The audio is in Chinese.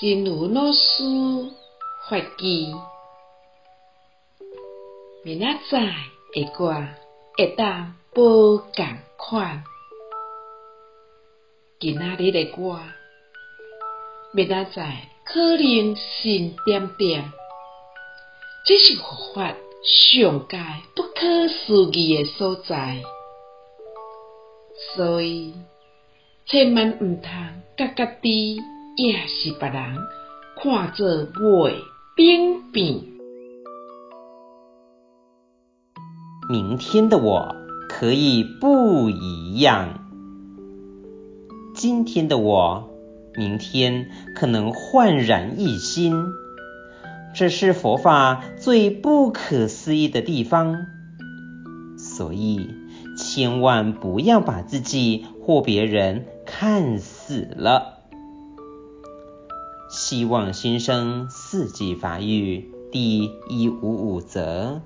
真如老师法语，明仔载的歌会当无共款，今仔日的歌，明仔载可能新点点，这是佛法上界不可思议的所在，所以千万毋通甲家己也是别人看做袂平变。明天的我可以不一样，今天的我，明天可能焕然一新。这是佛法最不可思议的地方，所以千万不要把自己或别人看死了。希望新生四季发育第一五五则。